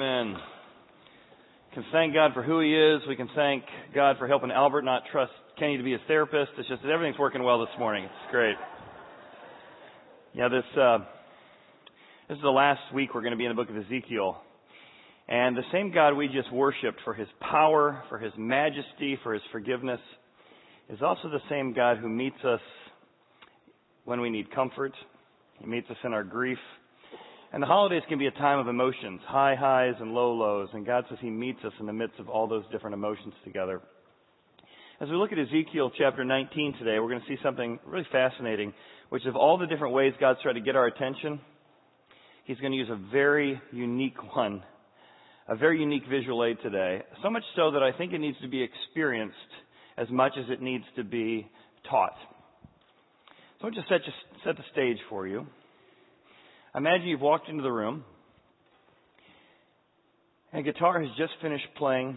Amen. We can thank God for who He is. We can thank God for helping Albert not trust Kenny to be his therapist. It's just that everything's working well this morning. It's great. Yeah, this uh, this is the last week we're going to be in the book of Ezekiel, and the same God we just worshipped for His power, for His majesty, for His forgiveness, is also the same God who meets us when we need comfort. He meets us in our grief. And the holidays can be a time of emotions, high highs and low lows, and God says He meets us in the midst of all those different emotions together. As we look at Ezekiel chapter 19 today, we're going to see something really fascinating, which of all the different ways God's tried to get our attention, He's going to use a very unique one, a very unique visual aid today. So much so that I think it needs to be experienced as much as it needs to be taught. So I'll just set, just set the stage for you. Imagine you've walked into the room, and guitar has just finished playing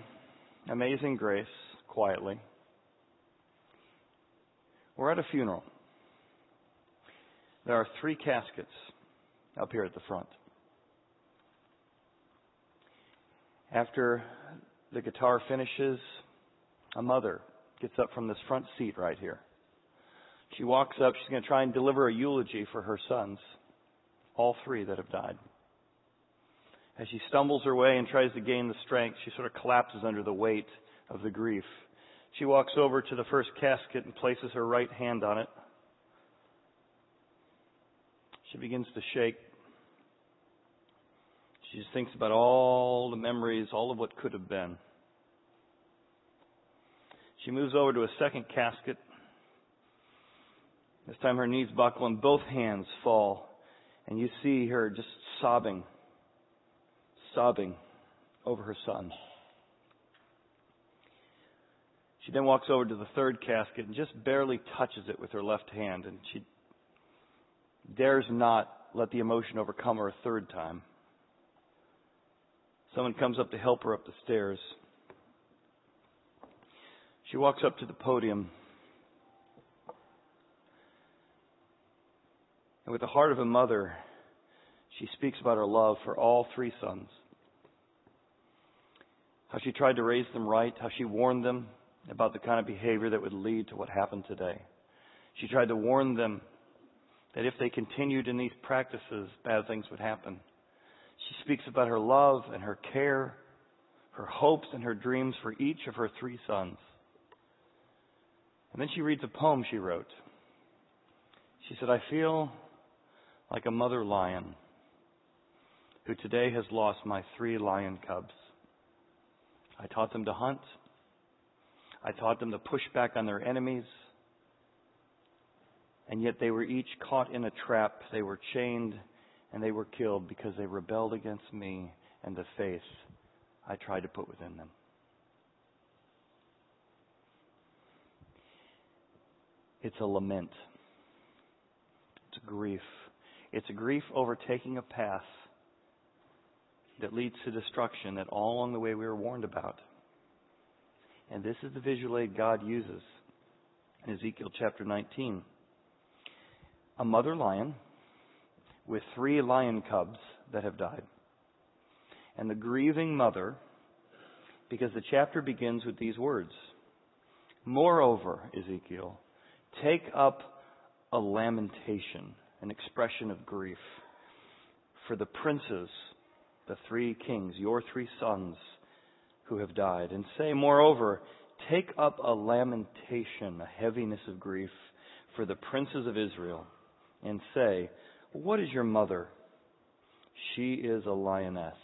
Amazing Grace quietly. We're at a funeral. There are three caskets up here at the front. After the guitar finishes, a mother gets up from this front seat right here. She walks up, she's going to try and deliver a eulogy for her sons all three that have died. As she stumbles her way and tries to gain the strength, she sort of collapses under the weight of the grief. She walks over to the first casket and places her right hand on it. She begins to shake. She just thinks about all the memories, all of what could have been. She moves over to a second casket. This time her knees buckle and both hands fall and you see her just sobbing, sobbing over her son. She then walks over to the third casket and just barely touches it with her left hand, and she dares not let the emotion overcome her a third time. Someone comes up to help her up the stairs. She walks up to the podium And with the heart of a mother, she speaks about her love for all three sons. How she tried to raise them right, how she warned them about the kind of behavior that would lead to what happened today. She tried to warn them that if they continued in these practices, bad things would happen. She speaks about her love and her care, her hopes and her dreams for each of her three sons. And then she reads a poem she wrote. She said, I feel like a mother lion who today has lost my three lion cubs. I taught them to hunt. I taught them to push back on their enemies. And yet they were each caught in a trap. They were chained and they were killed because they rebelled against me and the faith I tried to put within them. It's a lament. It's a grief. It's a grief overtaking a path that leads to destruction that all along the way we were warned about. And this is the visual aid God uses in Ezekiel chapter 19. A mother lion with three lion cubs that have died. And the grieving mother, because the chapter begins with these words Moreover, Ezekiel, take up a lamentation an expression of grief for the princes, the three kings, your three sons who have died. And say, moreover, take up a lamentation, a heaviness of grief for the princes of Israel, and say, What is your mother? She is a lioness.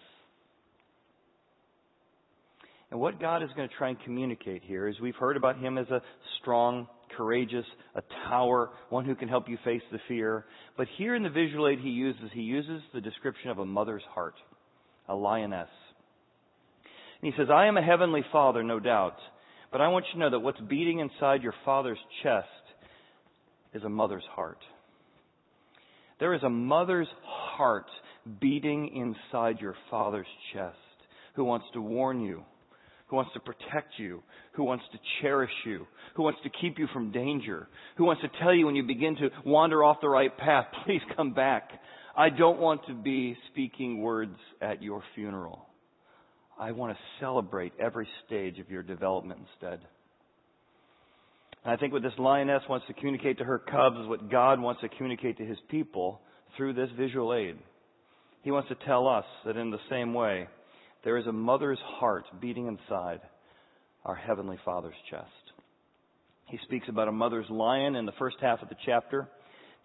And what God is going to try and communicate here is we've heard about him as a strong, courageous, a tower, one who can help you face the fear. But here in the visual aid he uses, he uses the description of a mother's heart, a lioness. And he says, I am a heavenly father, no doubt, but I want you to know that what's beating inside your father's chest is a mother's heart. There is a mother's heart beating inside your father's chest who wants to warn you who wants to protect you, who wants to cherish you, who wants to keep you from danger, who wants to tell you when you begin to wander off the right path, please come back. I don't want to be speaking words at your funeral. I want to celebrate every stage of your development instead. And I think what this lioness wants to communicate to her cubs is what God wants to communicate to his people through this visual aid. He wants to tell us that in the same way, there is a mother's heart beating inside our Heavenly Father's chest. He speaks about a mother's lion in the first half of the chapter.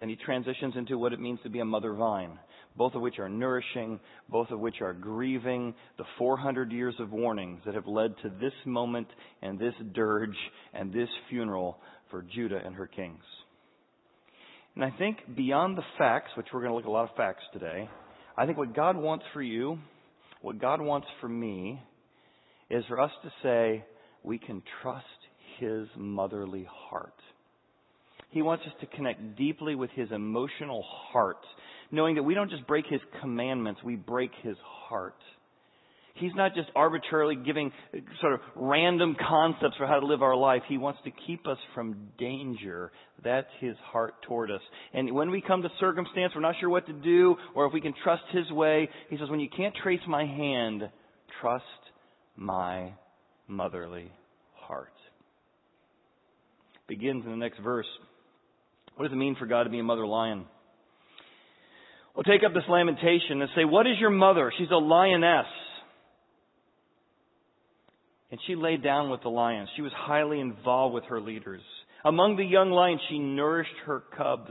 Then he transitions into what it means to be a mother vine, both of which are nourishing, both of which are grieving the 400 years of warnings that have led to this moment and this dirge and this funeral for Judah and her kings. And I think beyond the facts, which we're going to look at a lot of facts today, I think what God wants for you, what God wants for me, is for us to say we can trust His motherly heart. He wants us to connect deeply with His emotional heart, knowing that we don't just break His commandments, we break His heart. He's not just arbitrarily giving uh, sort of random concepts for how to live our life. He wants to keep us from danger. That's His heart toward us. And when we come to circumstance, we're not sure what to do, or if we can trust His way, He says, when you can't trace my hand, trust my motherly heart. Begins in the next verse. What does it mean for God to be a mother lion? We'll take up this lamentation and say, What is your mother? She's a lioness. And she laid down with the lions. She was highly involved with her leaders. Among the young lions, she nourished her cubs.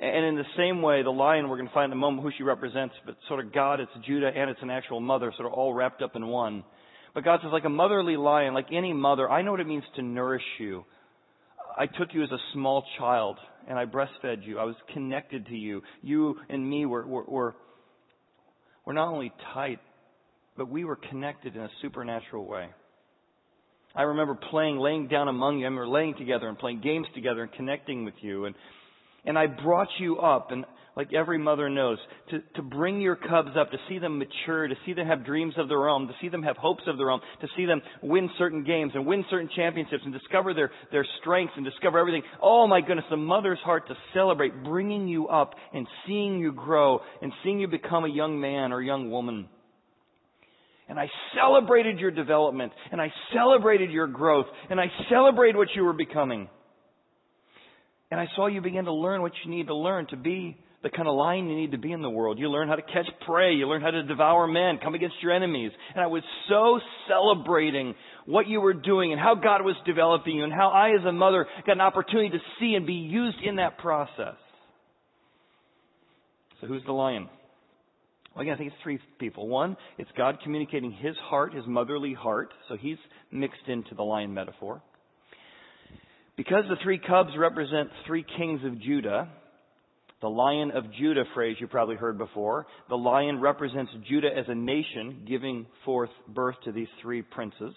And in the same way, the lion, we're going to find in a moment who she represents, but sort of God, it's Judah, and it's an actual mother, sort of all wrapped up in one. But God says, like a motherly lion, like any mother, I know what it means to nourish you. I took you as a small child and I breastfed you. I was connected to you. You and me were, were, were, were not only tight, but we were connected in a supernatural way. I remember playing, laying down among you. I remember laying together and playing games together and connecting with you. And, and I brought you up, and like every mother knows, to, to bring your cubs up, to see them mature, to see them have dreams of their own, to see them have hopes of their own, to see them win certain games and win certain championships and discover their, their strengths and discover everything. Oh my goodness, the mother's heart to celebrate bringing you up and seeing you grow and seeing you become a young man or young woman. And I celebrated your development, and I celebrated your growth, and I celebrated what you were becoming. And I saw you begin to learn what you need to learn to be the kind of lion you need to be in the world. You learn how to catch prey. You learn how to devour men, come against your enemies. And I was so celebrating what you were doing and how God was developing you and how I as a mother got an opportunity to see and be used in that process. So who's the lion? Well, again, I think it's three people. One, it's God communicating His heart, His motherly heart. So He's mixed into the lion metaphor. Because the three cubs represent three kings of Judah, the Lion of Judah phrase you probably heard before, the lion represents Judah as a nation giving forth birth to these three princes,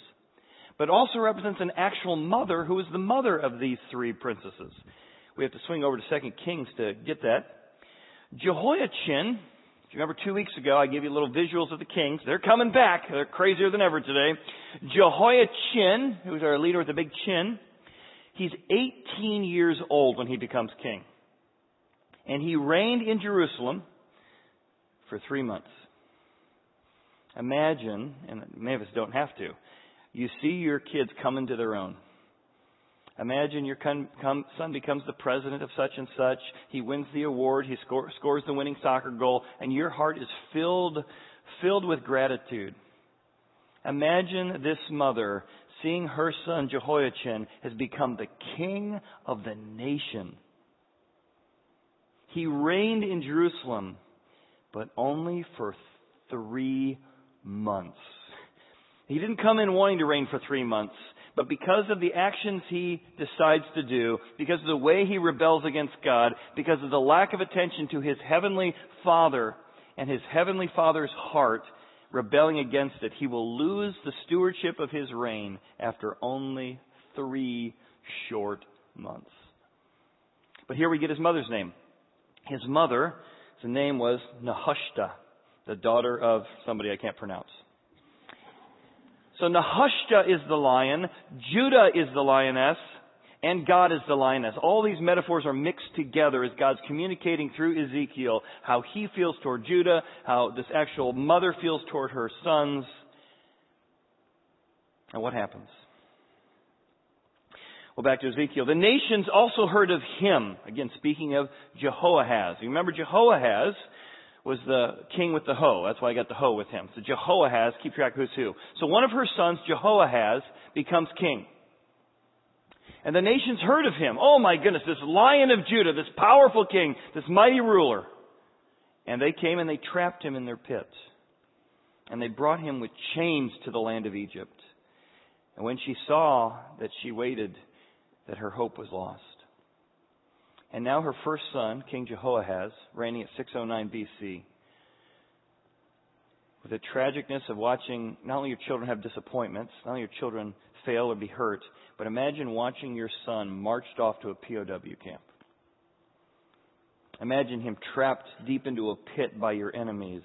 but also represents an actual mother who is the mother of these three princesses. We have to swing over to 2 Kings to get that. Jehoiachin, if you remember two weeks ago, I gave you little visuals of the kings. They're coming back. They're crazier than ever today. Jehoiachin, who's our leader with the big chin, he's 18 years old when he becomes king. And he reigned in Jerusalem for three months. Imagine, and many of us don't have to, you see your kids coming to their own. Imagine your son becomes the president of such and such. He wins the award. He score, scores the winning soccer goal, and your heart is filled, filled with gratitude. Imagine this mother seeing her son Jehoiachin has become the king of the nation. He reigned in Jerusalem, but only for three months. He didn't come in wanting to reign for three months. But because of the actions he decides to do, because of the way he rebels against God, because of the lack of attention to his heavenly Father and his heavenly Father's heart rebelling against it, he will lose the stewardship of his reign after only three short months. But here we get his mother's name. His mother, the name was Nehushta, the daughter of somebody I can't pronounce. So Nehushta is the lion, Judah is the lioness, and God is the lioness. All these metaphors are mixed together as God's communicating through Ezekiel how he feels toward Judah, how this actual mother feels toward her sons. And what happens? Well, back to Ezekiel. The nations also heard of him. Again, speaking of Jehoahaz. You remember Jehoahaz was the king with the hoe. That's why I got the hoe with him. So Jehoahaz, keep track of who's who. So one of her sons, Jehoahaz, becomes king. And the nations heard of him. Oh my goodness, this lion of Judah, this powerful king, this mighty ruler. And they came and they trapped him in their pit. And they brought him with chains to the land of Egypt. And when she saw that she waited, that her hope was lost. And now her first son, King Jehoahaz, reigning at 609 BC, with the tragicness of watching not only your children have disappointments, not only your children fail or be hurt, but imagine watching your son marched off to a POW camp. Imagine him trapped deep into a pit by your enemies,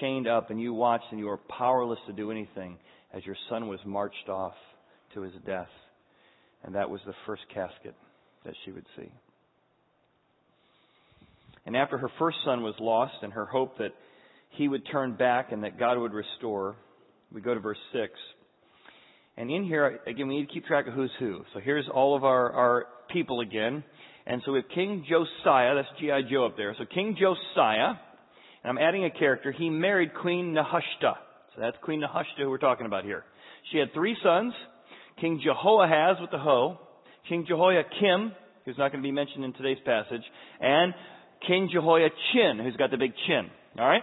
chained up, and you watched and you were powerless to do anything as your son was marched off to his death. And that was the first casket that she would see. And after her first son was lost and her hope that he would turn back and that God would restore, we go to verse 6. And in here, again, we need to keep track of who's who. So here's all of our, our people again. And so we have King Josiah, that's G.I. Joe up there. So King Josiah, and I'm adding a character, he married Queen Nehushta. So that's Queen Nehushta who we're talking about here. She had three sons, King Jehoahaz with the hoe, King Jehoiakim, who's not going to be mentioned in today's passage, and King Jehoiachin, who's got the big chin. Alright?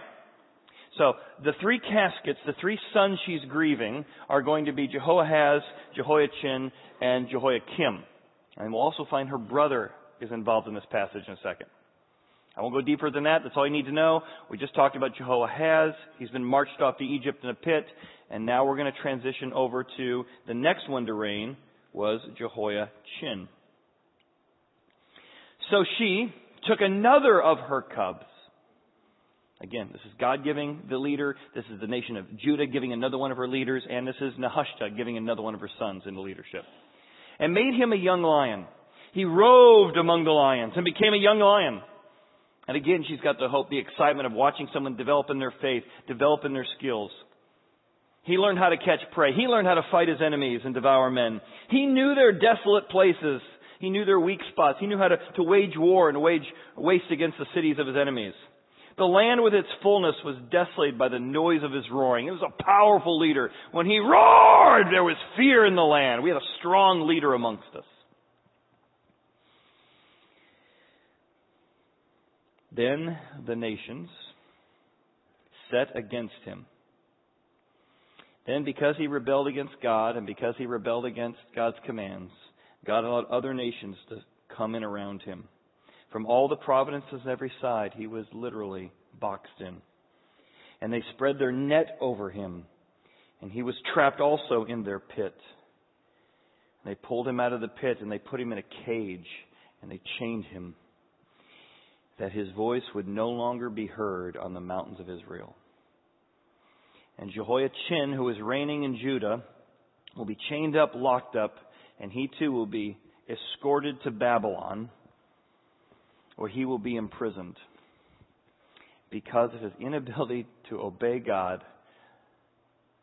So the three caskets, the three sons she's grieving, are going to be Jehoahaz, Jehoiachin, and Jehoiakim. And we'll also find her brother is involved in this passage in a second. I won't go deeper than that. That's all you need to know. We just talked about Jehoahaz. He's been marched off to Egypt in a pit. And now we're going to transition over to the next one to reign was Jehoiachin. So she took another of her cubs Again, this is God giving the leader. This is the nation of Judah giving another one of her leaders. And this is Nehushta giving another one of her sons into leadership. And made him a young lion. He roved among the lions and became a young lion. And again, she's got the hope, the excitement of watching someone develop in their faith, develop in their skills. He learned how to catch prey. He learned how to fight his enemies and devour men. He knew their desolate places. He knew their weak spots. He knew how to, to wage war and wage waste against the cities of his enemies. The land with its fullness was desolated by the noise of his roaring. It was a powerful leader. When he roared, there was fear in the land. We had a strong leader amongst us. Then the nations set against him. Then, because he rebelled against God and because he rebelled against God's commands, God allowed other nations to come in around him. From all the providences on every side, he was literally boxed in. And they spread their net over him, and he was trapped also in their pit. And they pulled him out of the pit, and they put him in a cage, and they chained him, that his voice would no longer be heard on the mountains of Israel. And Jehoiachin, who is reigning in Judah, will be chained up, locked up, and he too will be escorted to Babylon or he will be imprisoned because of his inability to obey God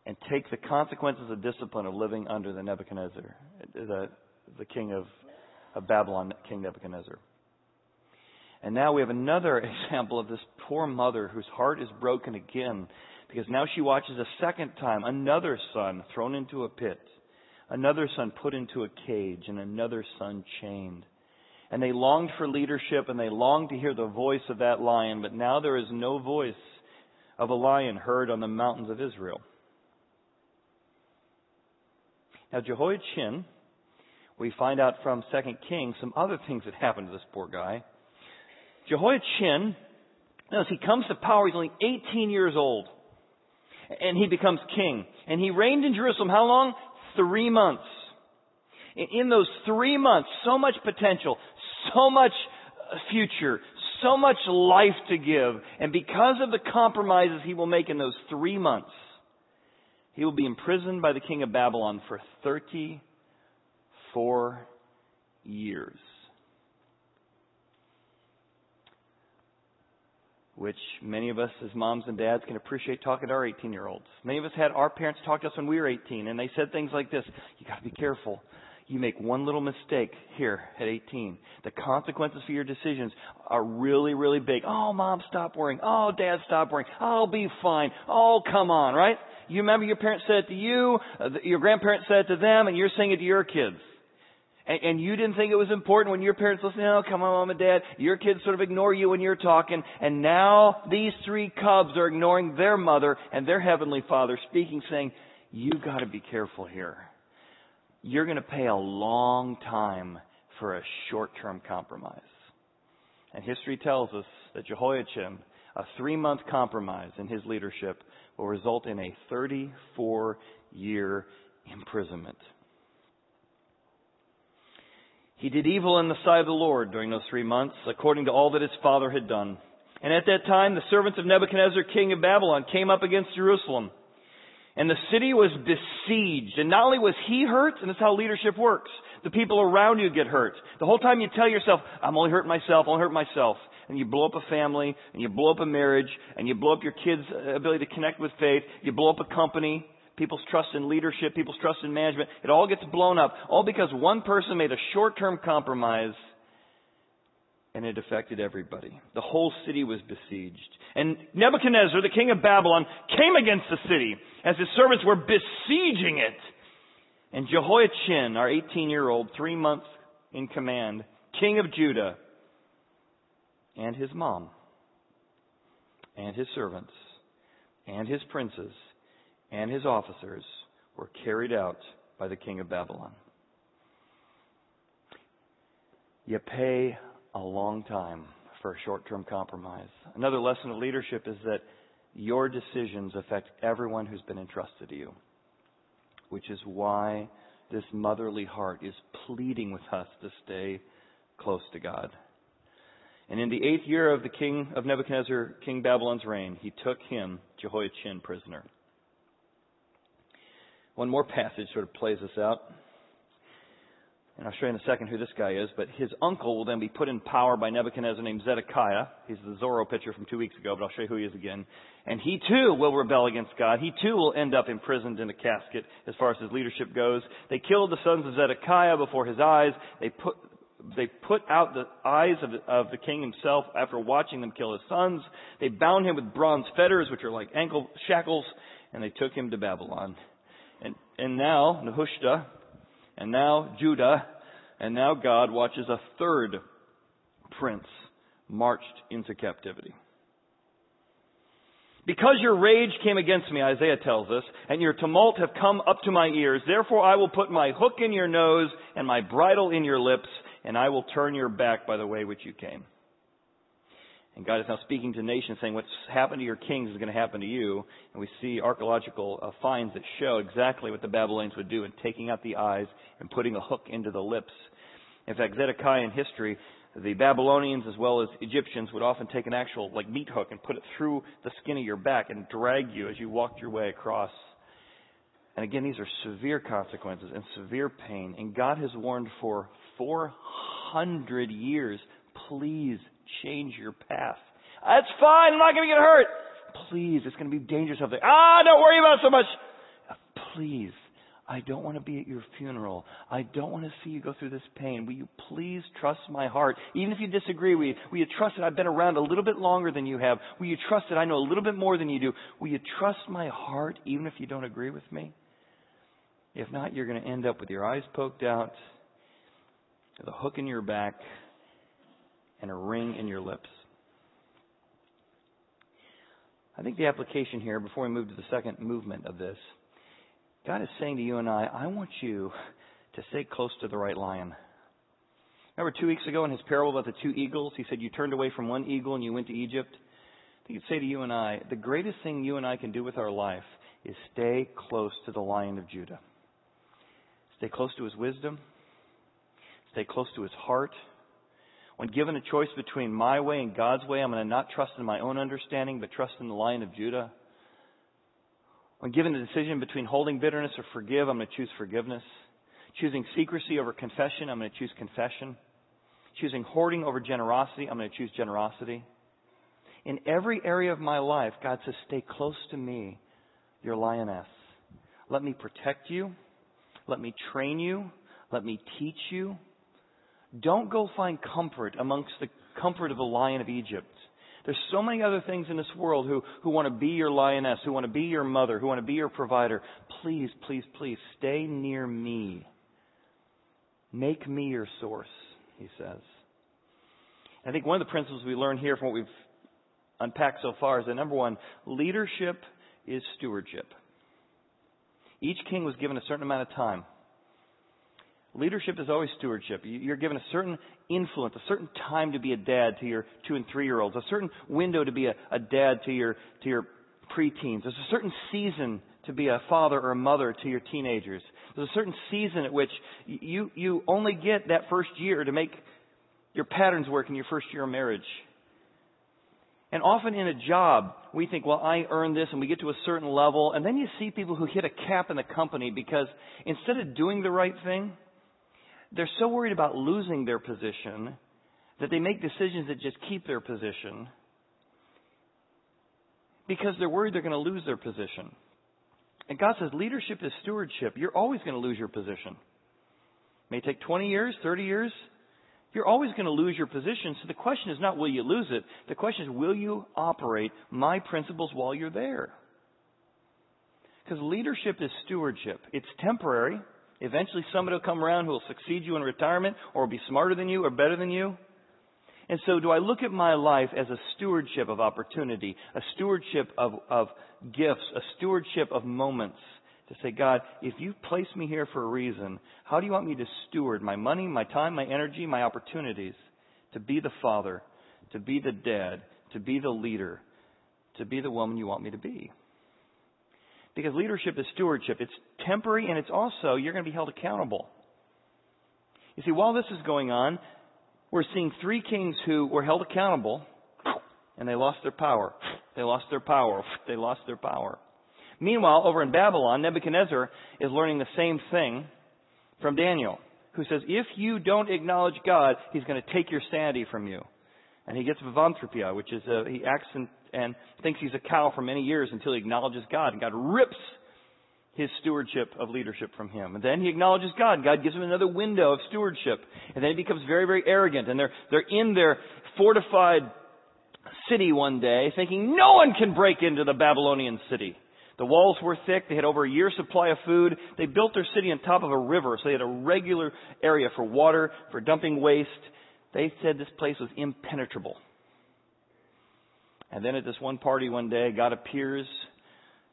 and take the consequences of discipline of living under the Nebuchadnezzar, the, the king of, of Babylon, King Nebuchadnezzar. And now we have another example of this poor mother whose heart is broken again because now she watches a second time another son thrown into a pit, another son put into a cage, and another son chained and they longed for leadership and they longed to hear the voice of that lion, but now there is no voice of a lion heard on the mountains of Israel. Now, Jehoiachin, we find out from 2 Kings some other things that happened to this poor guy. Jehoiachin, as he comes to power, he's only 18 years old. And he becomes king. And he reigned in Jerusalem how long? Three months. In those three months, so much potential, so much uh, future, so much life to give. And because of the compromises he will make in those three months, he will be imprisoned by the king of Babylon for 34 years. Which many of us as moms and dads can appreciate talking to our 18 year olds. Many of us had our parents talk to us when we were 18 and they said things like this, you gotta be careful. You make one little mistake here at 18. The consequences for your decisions are really, really big. Oh, mom, stop worrying. Oh, dad, stop worrying. I'll be fine. Oh, come on, right? You remember your parents said it to you, uh, your grandparents said it to them, and you're saying it to your kids. And, and you didn't think it was important when your parents listened, oh, come on, mom and dad. Your kids sort of ignore you when you're talking. And now these three cubs are ignoring their mother and their heavenly father speaking, saying, you gotta be careful here. You're gonna pay a long time for a short-term compromise. And history tells us that Jehoiachin, a three month compromise in his leadership, will result in a 34 year imprisonment. He did evil in the sight of the Lord during those three months, according to all that his father had done. And at that time, the servants of Nebuchadnezzar, king of Babylon, came up against Jerusalem. And the city was besieged. And not only was he hurt, and that's how leadership works, the people around you get hurt. The whole time you tell yourself, I'm only hurting myself, only hurting myself. And you blow up a family, and you blow up a marriage, and you blow up your kids' ability to connect with faith, you blow up a company, people's trust in leadership, people's trust in management. It all gets blown up, all because one person made a short-term compromise and it affected everybody. The whole city was besieged. And Nebuchadnezzar, the king of Babylon, came against the city as his servants were besieging it. And Jehoiachin, our 18 year old, three months in command, king of Judah, and his mom, and his servants, and his princes, and his officers were carried out by the king of Babylon. You pay a long time for a short term compromise. Another lesson of leadership is that your decisions affect everyone who's been entrusted to you, which is why this motherly heart is pleading with us to stay close to God. And in the eighth year of the king of Nebuchadnezzar, King Babylon's reign, he took him, Jehoiachin, prisoner. One more passage sort of plays this out. And I'll show you in a second who this guy is, but his uncle will then be put in power by Nebuchadnezzar named Zedekiah. He's the Zorro picture from two weeks ago, but I'll show you who he is again. And he too will rebel against God. He too will end up imprisoned in a casket as far as his leadership goes. They killed the sons of Zedekiah before his eyes. They put, they put out the eyes of of the king himself after watching them kill his sons. They bound him with bronze fetters, which are like ankle shackles, and they took him to Babylon. And, and now, Nehushta, and now Judah, and now God watches a third prince marched into captivity. Because your rage came against me, Isaiah tells us, and your tumult have come up to my ears, therefore I will put my hook in your nose and my bridle in your lips, and I will turn your back by the way which you came. And God is now speaking to nations saying what's happened to your kings is going to happen to you. And we see archaeological uh, finds that show exactly what the Babylonians would do in taking out the eyes and putting a hook into the lips. In fact, Zedekiah in history, the Babylonians as well as Egyptians would often take an actual like meat hook and put it through the skin of your back and drag you as you walked your way across. And again, these are severe consequences and severe pain. And God has warned for 400 years, please change your path. That's fine. I'm not going to get hurt. Please, it's going to be dangerous out there. Ah, don't worry about it so much. Please, I don't want to be at your funeral. I don't want to see you go through this pain. Will you please trust my heart? Even if you disagree, will you, will you trust that I've been around a little bit longer than you have? Will you trust that I know a little bit more than you do? Will you trust my heart even if you don't agree with me? If not, you're going to end up with your eyes poked out, a hook in your back, and a ring in your lips. I think the application here, before we move to the second movement of this, God is saying to you and I, I want you to stay close to the right lion. Remember two weeks ago in his parable about the two eagles, he said you turned away from one eagle and you went to Egypt? I think he'd say to you and I, the greatest thing you and I can do with our life is stay close to the lion of Judah. Stay close to his wisdom. Stay close to his heart. When given a choice between my way and God's way, I'm going to not trust in my own understanding, but trust in the Lion of Judah. When given a decision between holding bitterness or forgive, I'm going to choose forgiveness. Choosing secrecy over confession, I'm going to choose confession. Choosing hoarding over generosity, I'm going to choose generosity. In every area of my life, God says, stay close to me, your lioness. Let me protect you. Let me train you. Let me teach you. Don't go find comfort amongst the comfort of the lion of Egypt. There's so many other things in this world who, who want to be your lioness, who want to be your mother, who want to be your provider. Please, please, please stay near me. Make me your source, he says. I think one of the principles we learn here from what we've unpacked so far is that number one, leadership is stewardship. Each king was given a certain amount of time. Leadership is always stewardship. You're given a certain influence, a certain time to be a dad to your two and three year olds, a certain window to be a, a dad to your to your preteens. There's a certain season to be a father or a mother to your teenagers. There's a certain season at which you you only get that first year to make your patterns work in your first year of marriage. And often in a job, we think, well, I earned this, and we get to a certain level, and then you see people who hit a cap in the company because instead of doing the right thing, they're so worried about losing their position that they make decisions that just keep their position because they're worried they're going to lose their position. And God says leadership is stewardship. You're always going to lose your position. It may take 20 years, 30 years. You're always going to lose your position. So the question is not will you lose it? The question is will you operate my principles while you're there? Because leadership is stewardship. It's temporary. Eventually somebody will come around who will succeed you in retirement or be smarter than you or better than you. And so do I look at my life as a stewardship of opportunity, a stewardship of, of gifts, a stewardship of moments to say, God, if you've placed me here for a reason, how do you want me to steward my money, my time, my energy, my opportunities to be the father, to be the dad, to be the leader, to be the woman you want me to be? Because leadership is stewardship. It's temporary and it's also, you're going to be held accountable. You see, while this is going on, we're seeing three kings who were held accountable and they lost their power. They lost their power. They lost their power. Meanwhile, over in Babylon, Nebuchadnezzar is learning the same thing from Daniel, who says, if you don't acknowledge God, he's going to take your sanity from you. And he gets Vivanthropia, which is a, he acts in and thinks he's a cow for many years until he acknowledges God. And God rips his stewardship of leadership from him. And then he acknowledges God. God gives him another window of stewardship. And then he becomes very, very arrogant. And they're, they're in their fortified city one day thinking no one can break into the Babylonian city. The walls were thick. They had over a year's supply of food. They built their city on top of a river, so they had a regular area for water, for dumping waste. They said this place was impenetrable. And then at this one party one day, God appears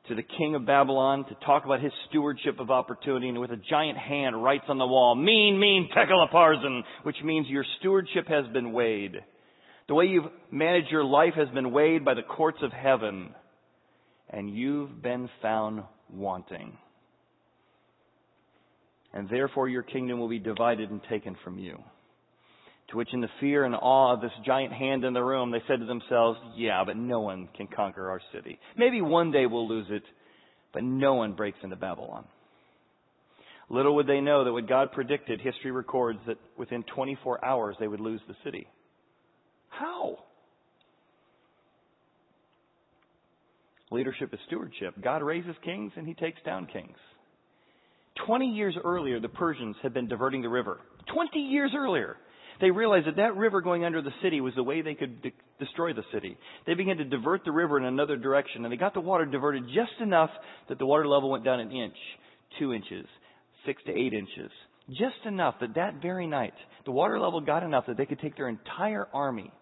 to the king of Babylon to talk about his stewardship of opportunity and with a giant hand writes on the wall, mene, mene, tekel upharsin, which means your stewardship has been weighed. The way you've managed your life has been weighed by the courts of heaven, and you've been found wanting. And therefore your kingdom will be divided and taken from you. To which, in the fear and awe of this giant hand in the room, they said to themselves, Yeah, but no one can conquer our city. Maybe one day we'll lose it, but no one breaks into Babylon. Little would they know that what God predicted, history records that within 24 hours they would lose the city. How? Leadership is stewardship. God raises kings and he takes down kings. 20 years earlier, the Persians had been diverting the river. 20 years earlier. They realized that that river going under the city was the way they could de- destroy the city. They began to divert the river in another direction, and they got the water diverted just enough that the water level went down an inch, two inches, six to eight inches. Just enough that that very night, the water level got enough that they could take their entire army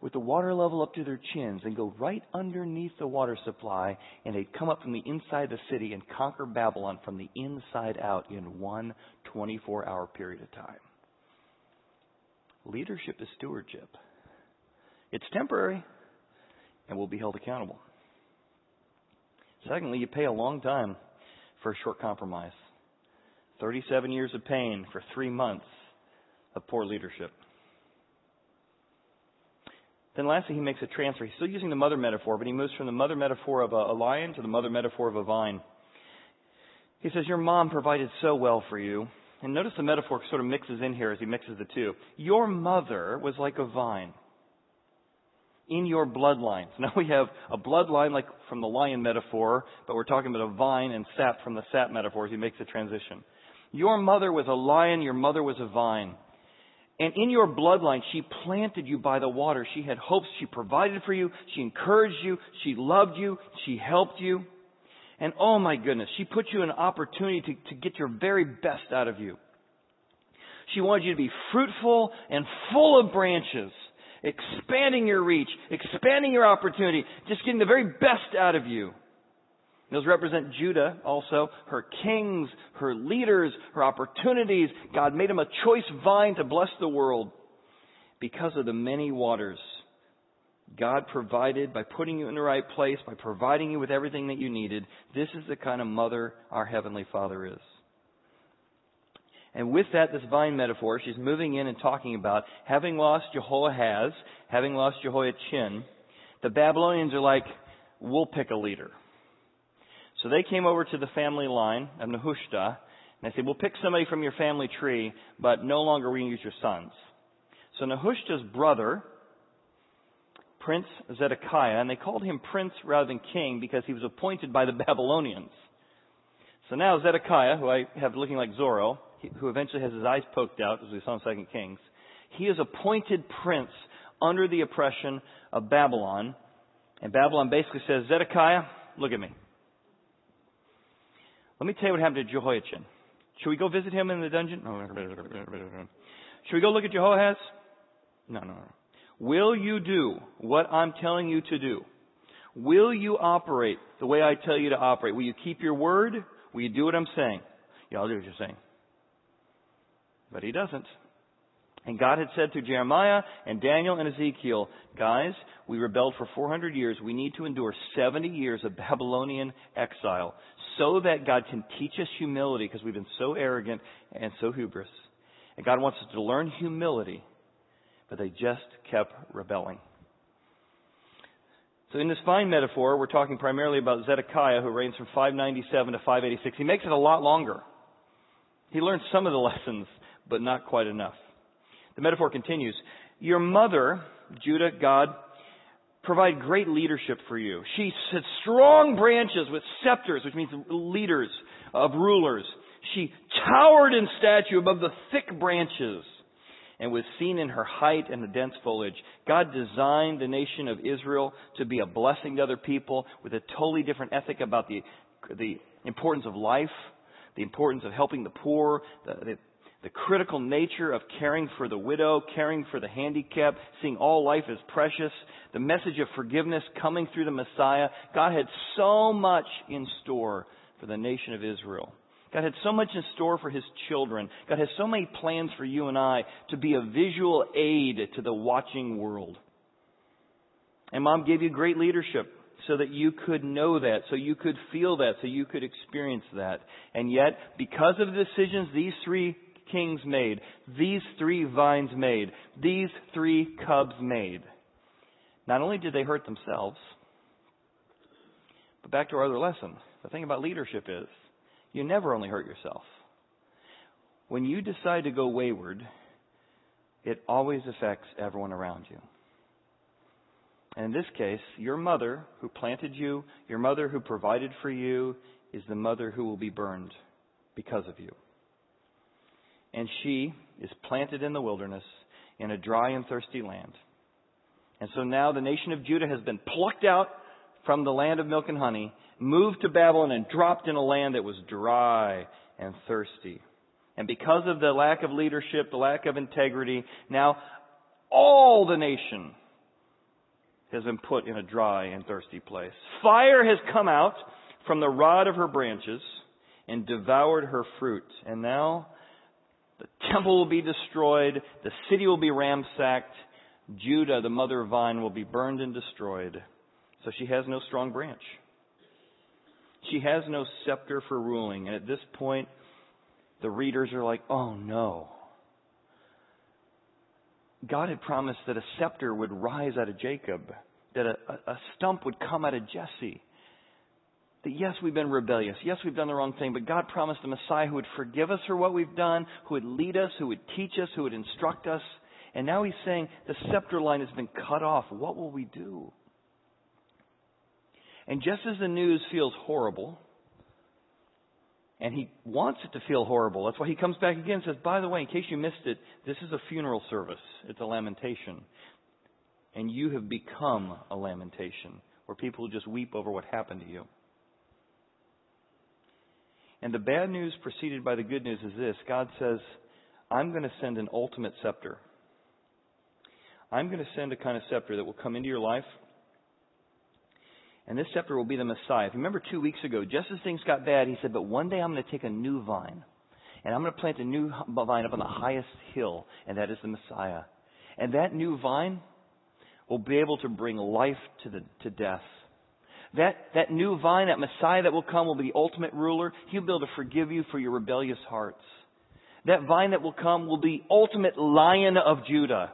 with the water level up to their chins and go right underneath the water supply, and they'd come up from the inside the city and conquer Babylon from the inside out in one 24 hour period of time. Leadership is stewardship. It's temporary and will be held accountable. Secondly, you pay a long time for a short compromise. 37 years of pain for three months of poor leadership. Then lastly, he makes a transfer. He's still using the mother metaphor, but he moves from the mother metaphor of a, a lion to the mother metaphor of a vine. He says, Your mom provided so well for you. And notice the metaphor sort of mixes in here as he mixes the two. Your mother was like a vine. in your bloodlines. Now we have a bloodline like from the lion metaphor, but we're talking about a vine and sap from the sap metaphor as he makes the transition. Your mother was a lion, your mother was a vine. And in your bloodline, she planted you by the water. She had hopes. She provided for you. She encouraged you. She loved you. She helped you. And oh my goodness, she put you an opportunity to, to get your very best out of you. She wanted you to be fruitful and full of branches, expanding your reach, expanding your opportunity, just getting the very best out of you. Those represent Judah also, her kings, her leaders, her opportunities. God made him a choice vine to bless the world because of the many waters. God provided by putting you in the right place, by providing you with everything that you needed. This is the kind of mother our Heavenly Father is. And with that, this vine metaphor, she's moving in and talking about having lost Jehoahaz, having lost Jehoiachin, the Babylonians are like, we'll pick a leader. So they came over to the family line of Nehushta, and they said, we'll pick somebody from your family tree, but no longer we use your sons. So Nehushta's brother, Prince Zedekiah, and they called him prince rather than king because he was appointed by the Babylonians. So now Zedekiah, who I have looking like Zorro, who eventually has his eyes poked out, as we saw in Second Kings, he is appointed prince under the oppression of Babylon. And Babylon basically says, Zedekiah, look at me. Let me tell you what happened to Jehoiachin. Should we go visit him in the dungeon? Should we go look at Jehoahaz? No, no, no. Will you do what I'm telling you to do? Will you operate the way I tell you to operate? Will you keep your word? Will you do what I'm saying? Yeah, I'll do what you're saying. But he doesn't. And God had said to Jeremiah and Daniel and Ezekiel, guys, we rebelled for 400 years. We need to endure 70 years of Babylonian exile so that God can teach us humility because we've been so arrogant and so hubris. And God wants us to learn humility, but they just kept rebelling. So in this fine metaphor, we're talking primarily about Zedekiah, who reigns from 597 to 586. He makes it a lot longer. He learned some of the lessons, but not quite enough. The metaphor continues. Your mother, Judah, God, provide great leadership for you. She had strong branches with scepters, which means leaders of rulers. She towered in stature above the thick branches and was seen in her height and the dense foliage. God designed the nation of Israel to be a blessing to other people with a totally different ethic about the, the importance of life, the importance of helping the poor, the, the the critical nature of caring for the widow, caring for the handicapped, seeing all life as precious, the message of forgiveness coming through the Messiah. God had so much in store for the nation of Israel. God had so much in store for His children. God has so many plans for you and I to be a visual aid to the watching world. And Mom gave you great leadership so that you could know that, so you could feel that, so you could experience that. And yet, because of the decisions these three kings made, these three vines made, these three cubs made. Not only did they hurt themselves, but back to our other lesson. The thing about leadership is you never only hurt yourself. When you decide to go wayward, it always affects everyone around you. And in this case, your mother who planted you, your mother who provided for you, is the mother who will be burned because of you and she is planted in the wilderness in a dry and thirsty land. And so now the nation of Judah has been plucked out from the land of milk and honey, moved to Babylon, and dropped in a land that was dry and thirsty. And because of the lack of leadership, the lack of integrity, now all the nation has been put in a dry and thirsty place. Fire has come out from the rod of her branches and devoured her fruit. And now the temple will be destroyed. The city will be ransacked. Judah, the mother vine, will be burned and destroyed. So she has no strong branch. She has no scepter for ruling. And at this point, the readers are like, oh no. God had promised that a scepter would rise out of Jacob, that a, a stump would come out of Jesse that yes, we've been rebellious. Yes, we've done the wrong thing, but God promised a Messiah who would forgive us for what we've done, who would lead us, who would teach us, who would instruct us. And now he's saying the scepter line has been cut off. What will we do? And just as the news feels horrible, and he wants it to feel horrible, that's why he comes back again and says, By the way, in case you missed it, this is a funeral service. It's a lamentation. And you have become a lamentation where people just weep over what happened to you. And the bad news preceded by the good news is this God says, I'm going to send an ultimate scepter. I'm going to send a kind of scepter that will come into your life. And this scepter will be the Messiah. If you remember two weeks ago, just as things got bad, he said, But one day I'm going to take a new vine. And I'm going to plant a new vine up on the highest hill, and that is the Messiah. And that new vine will be able to bring life to, the, to death. That, that new vine, that Messiah that will come, will be the ultimate ruler. He'll be able to forgive you for your rebellious hearts. That vine that will come will be ultimate lion of Judah.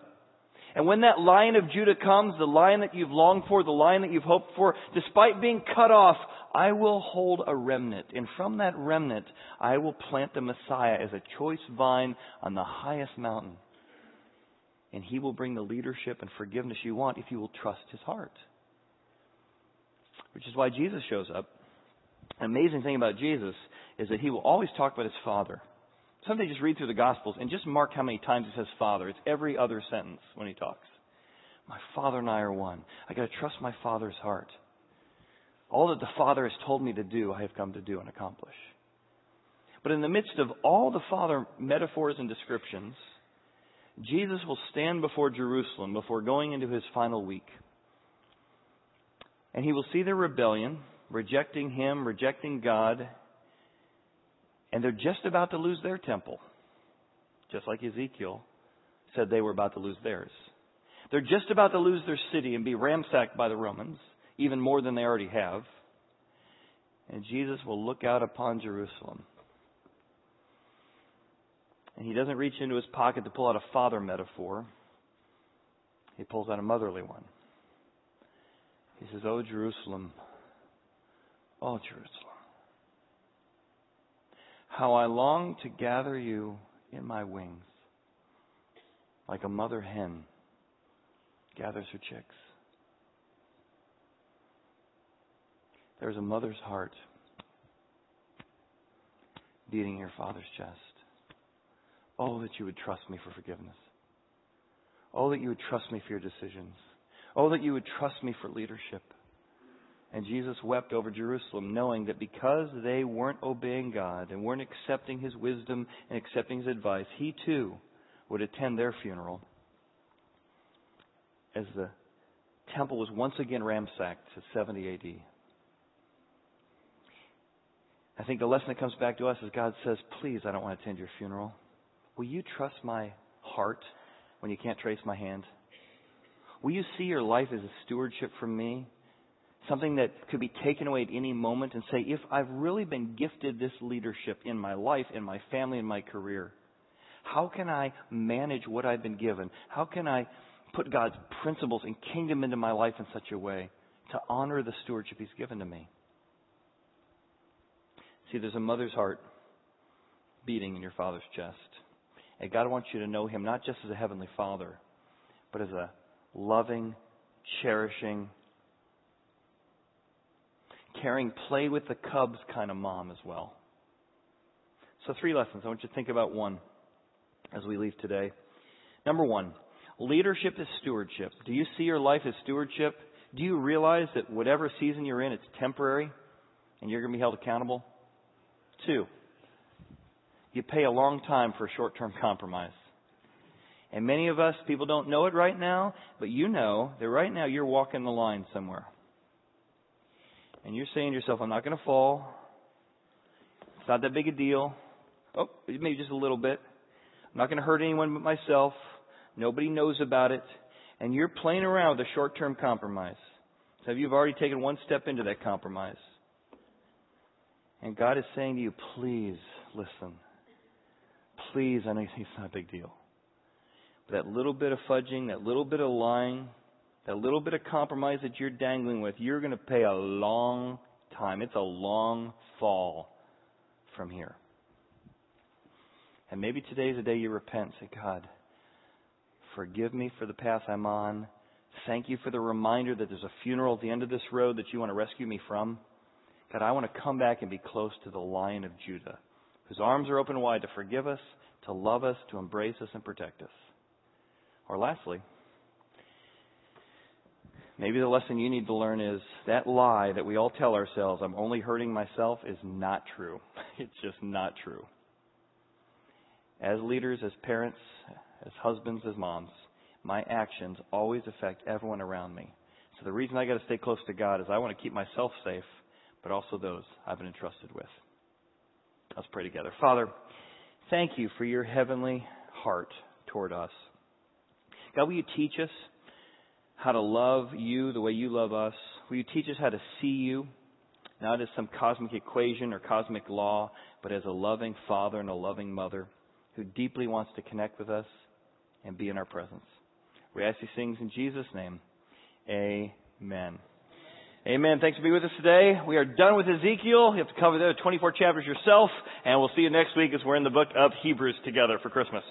And when that lion of Judah comes, the lion that you've longed for, the lion that you've hoped for, despite being cut off, I will hold a remnant. And from that remnant, I will plant the Messiah as a choice vine on the highest mountain. And he will bring the leadership and forgiveness you want if you will trust his heart. Which is why Jesus shows up. An amazing thing about Jesus is that he will always talk about his Father. Sometimes just read through the Gospels and just mark how many times he says Father. It's every other sentence when he talks. My Father and I are one. I got to trust my Father's heart. All that the Father has told me to do, I have come to do and accomplish. But in the midst of all the Father metaphors and descriptions, Jesus will stand before Jerusalem before going into his final week. And he will see their rebellion, rejecting him, rejecting God, and they're just about to lose their temple, just like Ezekiel said they were about to lose theirs. They're just about to lose their city and be ransacked by the Romans, even more than they already have. And Jesus will look out upon Jerusalem. And he doesn't reach into his pocket to pull out a father metaphor. He pulls out a motherly one. He says, Oh, Jerusalem. Oh, Jerusalem. How I long to gather you in my wings, like a mother hen gathers her chicks. There's a mother's heart beating in your father's chest. Oh, that you would trust me for forgiveness. Oh, that you would trust me for your decisions. Oh, that you would trust me for leadership. And Jesus wept over Jerusalem, knowing that because they weren't obeying God and weren't accepting His wisdom and accepting His advice, He too would attend their funeral as the temple was once again ransacked to 70 AD. I think the lesson that comes back to us is God says, Please, I don't want to attend your funeral. Will you trust my heart when you can't trace my hand? Will you see your life as a stewardship from me? Something that could be taken away at any moment and say, if I've really been gifted this leadership in my life, in my family, in my career, how can I manage what I've been given? How can I put God's principles and kingdom into my life in such a way to honor the stewardship He's given to me? See, there's a mother's heart beating in your father's chest. And God wants you to know Him not just as a heavenly father, but as a loving, cherishing, caring, play with the cubs kind of mom as well. So, three lessons. I want you to think about one as we leave today. Number one, leadership is stewardship. Do you see your life as stewardship? Do you realize that whatever season you're in, it's temporary and you're going to be held accountable? Two, you pay a long time for a short term compromise. And many of us, people don't know it right now, but you know that right now you're walking the line somewhere. And you're saying to yourself, I'm not going to fall. It's not that big a deal. Oh, maybe just a little bit. I'm not going to hurt anyone but myself. Nobody knows about it. And you're playing around with a short term compromise. So of you have already taken one step into that compromise. And God is saying to you, please listen. Please, I know it's not a big deal But that little bit of fudging, that little bit of lying, that little bit of compromise that you're dangling with, you're going to pay a long time. It's a long fall from here. And maybe today's the day you repent. Say, God, Forgive me for the path I'm on. Thank you for the reminder that there's a funeral at the end of this road that you want to rescue me from. God, I want to come back and be close to the Lion of Judah, whose arms are open wide to forgive us, to love us, to embrace us, and protect us. Or lastly, maybe the lesson you need to learn is that lie that we all tell ourselves, I'm only hurting myself, is not true. It's just not true. As leaders, as parents, as husbands, as moms, my actions always affect everyone around me. So the reason I got to stay close to God is I want to keep myself safe, but also those I've been entrusted with. Let's pray together. Father, thank you for your heavenly heart toward us. God, will you teach us how to love you the way you love us? Will you teach us how to see you, not as some cosmic equation or cosmic law, but as a loving father and a loving mother who deeply wants to connect with us and be in our presence? We ask these things in Jesus' name. Amen. Amen. Thanks for being with us today. We are done with Ezekiel. You have to cover the other 24 chapters yourself, and we'll see you next week as we're in the book of Hebrews together for Christmas.